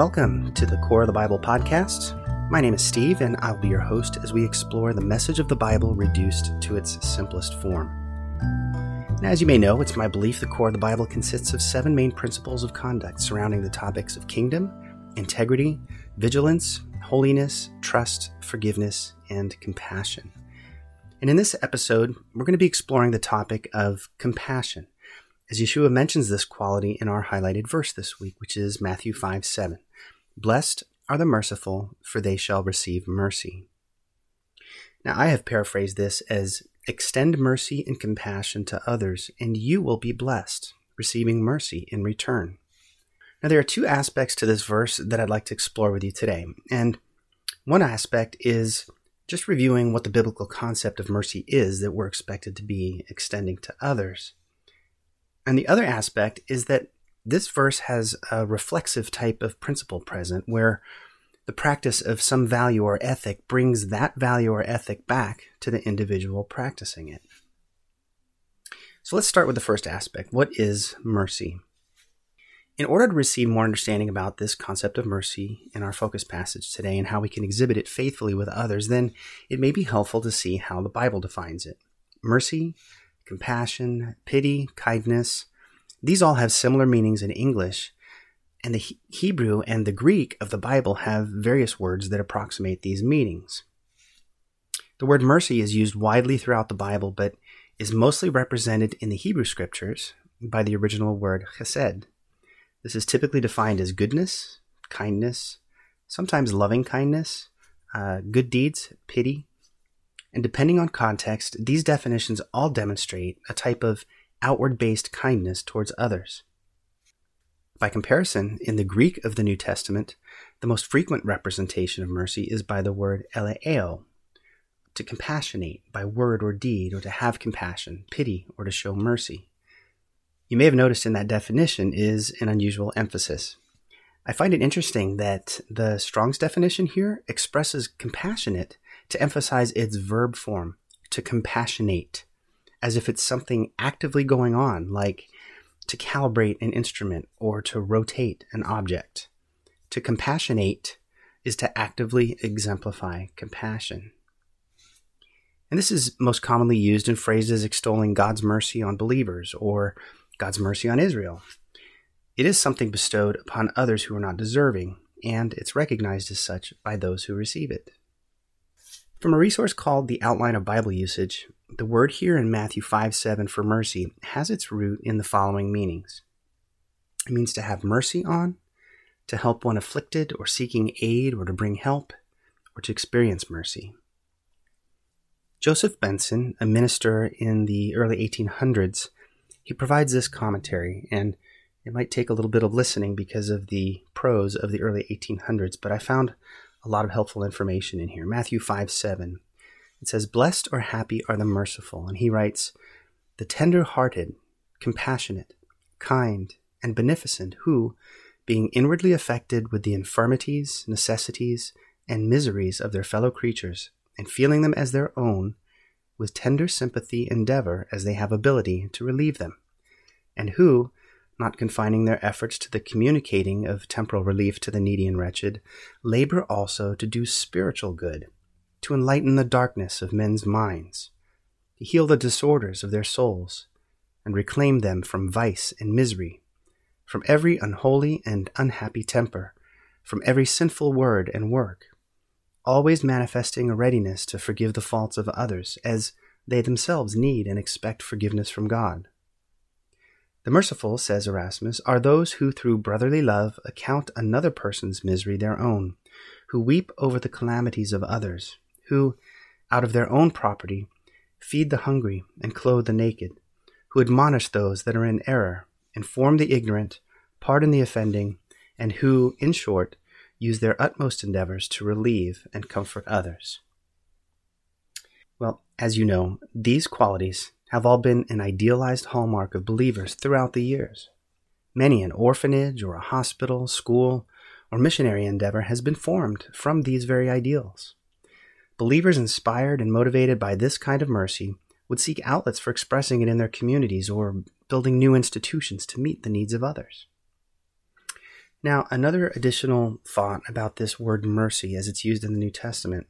Welcome to the Core of the Bible podcast. My name is Steve, and I'll be your host as we explore the message of the Bible reduced to its simplest form. And as you may know, it's my belief the core of the Bible consists of seven main principles of conduct surrounding the topics of kingdom, integrity, vigilance, holiness, trust, forgiveness, and compassion. And in this episode, we're going to be exploring the topic of compassion as Yeshua mentions this quality in our highlighted verse this week, which is Matthew 5 7. Blessed are the merciful, for they shall receive mercy. Now, I have paraphrased this as extend mercy and compassion to others, and you will be blessed, receiving mercy in return. Now, there are two aspects to this verse that I'd like to explore with you today. And one aspect is just reviewing what the biblical concept of mercy is that we're expected to be extending to others. And the other aspect is that this verse has a reflexive type of principle present where the practice of some value or ethic brings that value or ethic back to the individual practicing it. So let's start with the first aspect. What is mercy? In order to receive more understanding about this concept of mercy in our focus passage today and how we can exhibit it faithfully with others, then it may be helpful to see how the Bible defines it. Mercy compassion, pity, kindness. These all have similar meanings in English, and the Hebrew and the Greek of the Bible have various words that approximate these meanings. The word mercy is used widely throughout the Bible, but is mostly represented in the Hebrew scriptures by the original word chesed. This is typically defined as goodness, kindness, sometimes loving kindness, uh, good deeds, pity, and depending on context, these definitions all demonstrate a type of outward based kindness towards others. By comparison, in the Greek of the New Testament, the most frequent representation of mercy is by the word eleeo, to compassionate by word or deed, or to have compassion, pity, or to show mercy. You may have noticed in that definition is an unusual emphasis. I find it interesting that the Strong's definition here expresses compassionate to emphasize its verb form, to compassionate, as if it's something actively going on, like to calibrate an instrument or to rotate an object. To compassionate is to actively exemplify compassion. And this is most commonly used in phrases extolling God's mercy on believers or God's mercy on Israel. It is something bestowed upon others who are not deserving, and it's recognized as such by those who receive it. From a resource called The Outline of Bible Usage, the word here in Matthew 5 7 for mercy has its root in the following meanings it means to have mercy on, to help one afflicted or seeking aid or to bring help, or to experience mercy. Joseph Benson, a minister in the early 1800s, he provides this commentary, and it might take a little bit of listening because of the prose of the early 1800s, but I found a lot of helpful information in here. Matthew 5 7. It says, Blessed or happy are the merciful. And he writes, The tender hearted, compassionate, kind, and beneficent, who, being inwardly affected with the infirmities, necessities, and miseries of their fellow creatures, and feeling them as their own, with tender sympathy endeavor, as they have ability, to relieve them, and who, not confining their efforts to the communicating of temporal relief to the needy and wretched, labor also to do spiritual good, to enlighten the darkness of men's minds, to heal the disorders of their souls, and reclaim them from vice and misery, from every unholy and unhappy temper, from every sinful word and work, always manifesting a readiness to forgive the faults of others, as they themselves need and expect forgiveness from God. The merciful, says Erasmus, are those who through brotherly love account another person's misery their own, who weep over the calamities of others, who, out of their own property, feed the hungry and clothe the naked, who admonish those that are in error, inform the ignorant, pardon the offending, and who, in short, use their utmost endeavors to relieve and comfort others. Well, as you know, these qualities have all been an idealized hallmark of believers throughout the years. Many an orphanage or a hospital, school, or missionary endeavor has been formed from these very ideals. Believers inspired and motivated by this kind of mercy would seek outlets for expressing it in their communities or building new institutions to meet the needs of others. Now, another additional thought about this word mercy as it's used in the New Testament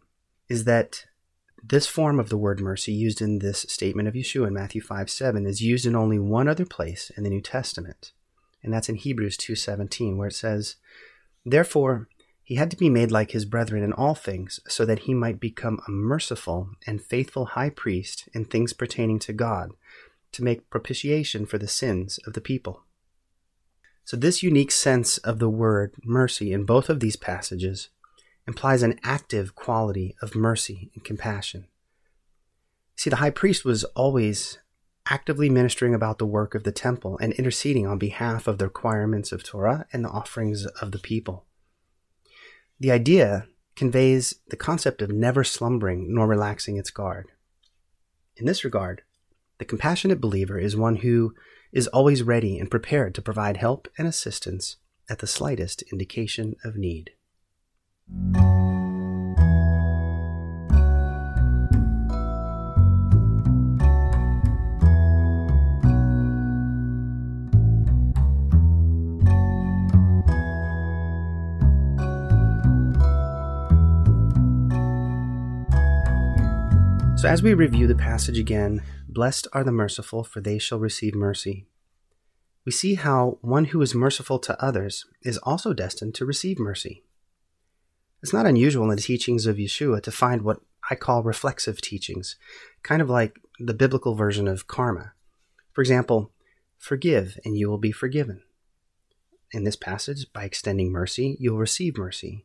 is that this form of the word mercy used in this statement of Yeshua in Matthew 5 7 is used in only one other place in the New Testament, and that's in Hebrews 2:17 where it says, "Therefore he had to be made like his brethren in all things, so that he might become a merciful and faithful high priest in things pertaining to God, to make propitiation for the sins of the people." So, this unique sense of the word mercy in both of these passages implies an active quality of mercy and compassion. See, the high priest was always actively ministering about the work of the temple and interceding on behalf of the requirements of Torah and the offerings of the people. The idea conveys the concept of never slumbering nor relaxing its guard. In this regard, the compassionate believer is one who is always ready and prepared to provide help and assistance at the slightest indication of need. So, as we review the passage again, blessed are the merciful, for they shall receive mercy. We see how one who is merciful to others is also destined to receive mercy. It's not unusual in the teachings of Yeshua to find what I call reflexive teachings, kind of like the biblical version of karma. For example, forgive and you will be forgiven. In this passage, by extending mercy, you'll receive mercy.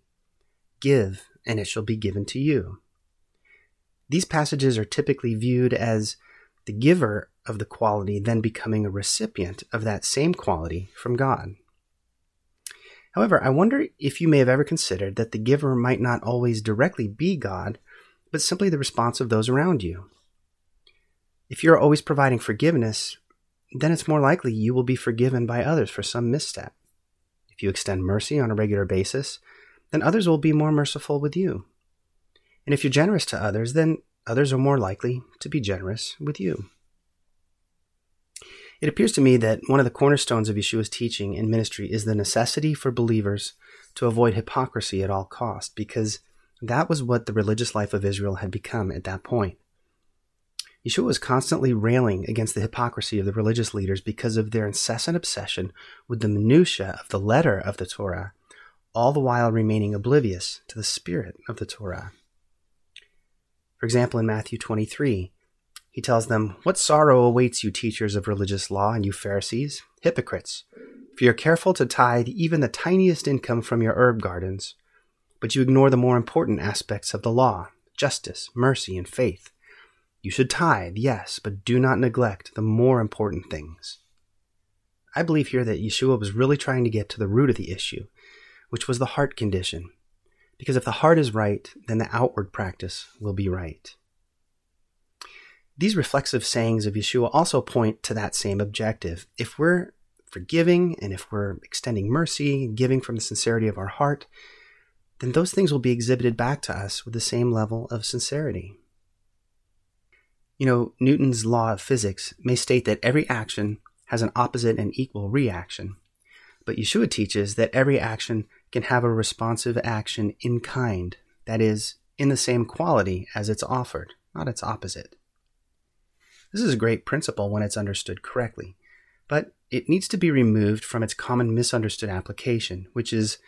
Give and it shall be given to you. These passages are typically viewed as the giver of the quality then becoming a recipient of that same quality from God. However, I wonder if you may have ever considered that the giver might not always directly be God, but simply the response of those around you. If you're always providing forgiveness, then it's more likely you will be forgiven by others for some misstep. If you extend mercy on a regular basis, then others will be more merciful with you. And if you're generous to others, then others are more likely to be generous with you. It appears to me that one of the cornerstones of Yeshua's teaching and ministry is the necessity for believers to avoid hypocrisy at all costs, because that was what the religious life of Israel had become at that point. Yeshua was constantly railing against the hypocrisy of the religious leaders because of their incessant obsession with the minutiae of the letter of the Torah, all the while remaining oblivious to the spirit of the Torah. For example, in Matthew 23, he tells them, What sorrow awaits you, teachers of religious law, and you Pharisees, hypocrites! For you're careful to tithe even the tiniest income from your herb gardens, but you ignore the more important aspects of the law justice, mercy, and faith. You should tithe, yes, but do not neglect the more important things. I believe here that Yeshua was really trying to get to the root of the issue, which was the heart condition, because if the heart is right, then the outward practice will be right. These reflexive sayings of Yeshua also point to that same objective. If we're forgiving and if we're extending mercy, giving from the sincerity of our heart, then those things will be exhibited back to us with the same level of sincerity. You know, Newton's law of physics may state that every action has an opposite and equal reaction, but Yeshua teaches that every action can have a responsive action in kind, that is, in the same quality as it's offered, not its opposite. This is a great principle when it's understood correctly, but it needs to be removed from its common misunderstood application, which is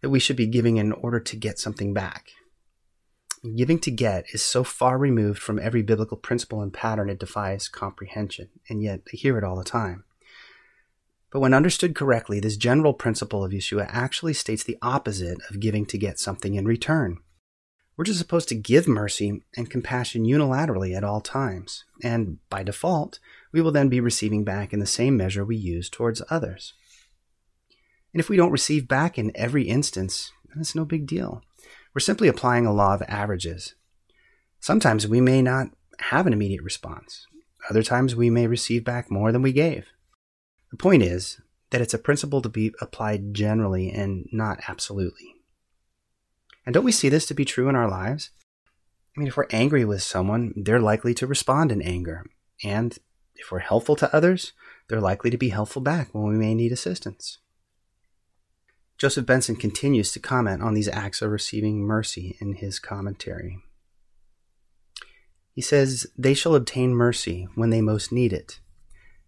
that we should be giving in order to get something back. Giving to get is so far removed from every biblical principle and pattern it defies comprehension, and yet I hear it all the time. But when understood correctly, this general principle of Yeshua actually states the opposite of giving to get something in return. We're just supposed to give mercy and compassion unilaterally at all times, and by default, we will then be receiving back in the same measure we use towards others. And if we don't receive back in every instance, then it's no big deal. We're simply applying a law of averages. Sometimes we may not have an immediate response. Other times we may receive back more than we gave. The point is that it's a principle to be applied generally and not absolutely. And don't we see this to be true in our lives? I mean, if we're angry with someone, they're likely to respond in anger. And if we're helpful to others, they're likely to be helpful back when we may need assistance. Joseph Benson continues to comment on these acts of receiving mercy in his commentary. He says, They shall obtain mercy when they most need it.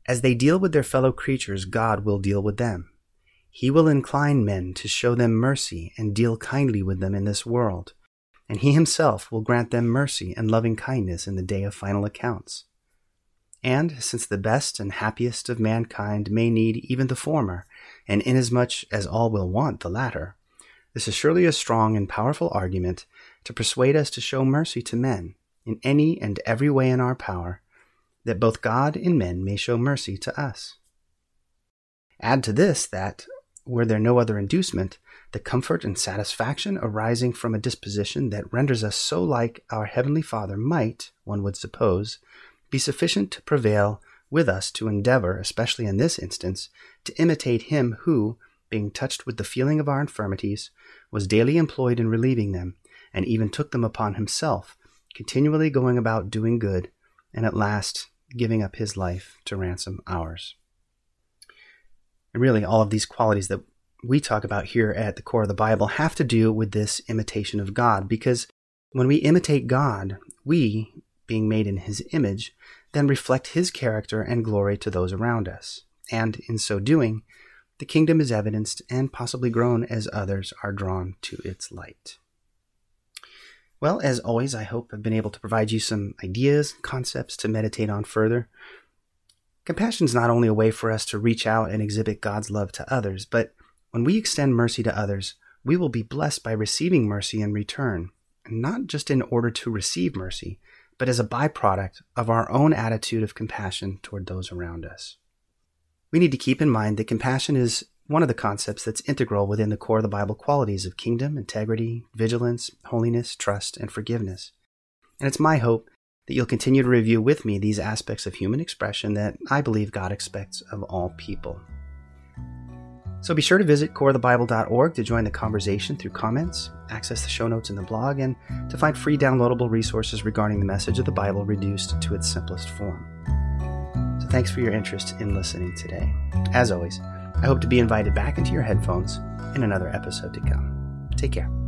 As they deal with their fellow creatures, God will deal with them. He will incline men to show them mercy and deal kindly with them in this world, and He Himself will grant them mercy and loving kindness in the day of final accounts. And since the best and happiest of mankind may need even the former, and inasmuch as all will want the latter, this is surely a strong and powerful argument to persuade us to show mercy to men in any and every way in our power, that both God and men may show mercy to us. Add to this that, were there no other inducement, the comfort and satisfaction arising from a disposition that renders us so like our Heavenly Father might, one would suppose, be sufficient to prevail with us to endeavor, especially in this instance, to imitate him who, being touched with the feeling of our infirmities, was daily employed in relieving them, and even took them upon himself, continually going about doing good, and at last giving up his life to ransom ours. Really, all of these qualities that we talk about here at the core of the Bible have to do with this imitation of God, because when we imitate God, we, being made in his image, then reflect his character and glory to those around us. And in so doing, the kingdom is evidenced and possibly grown as others are drawn to its light. Well, as always, I hope I've been able to provide you some ideas, concepts to meditate on further. Compassion is not only a way for us to reach out and exhibit God's love to others, but when we extend mercy to others, we will be blessed by receiving mercy in return, not just in order to receive mercy, but as a byproduct of our own attitude of compassion toward those around us. We need to keep in mind that compassion is one of the concepts that's integral within the core of the Bible qualities of kingdom, integrity, vigilance, holiness, trust, and forgiveness. And it's my hope that you'll continue to review with me these aspects of human expression that I believe God expects of all people. So be sure to visit coreofthebible.org to join the conversation through comments, access the show notes in the blog, and to find free downloadable resources regarding the message of the Bible reduced to its simplest form. So thanks for your interest in listening today. As always, I hope to be invited back into your headphones in another episode to come. Take care.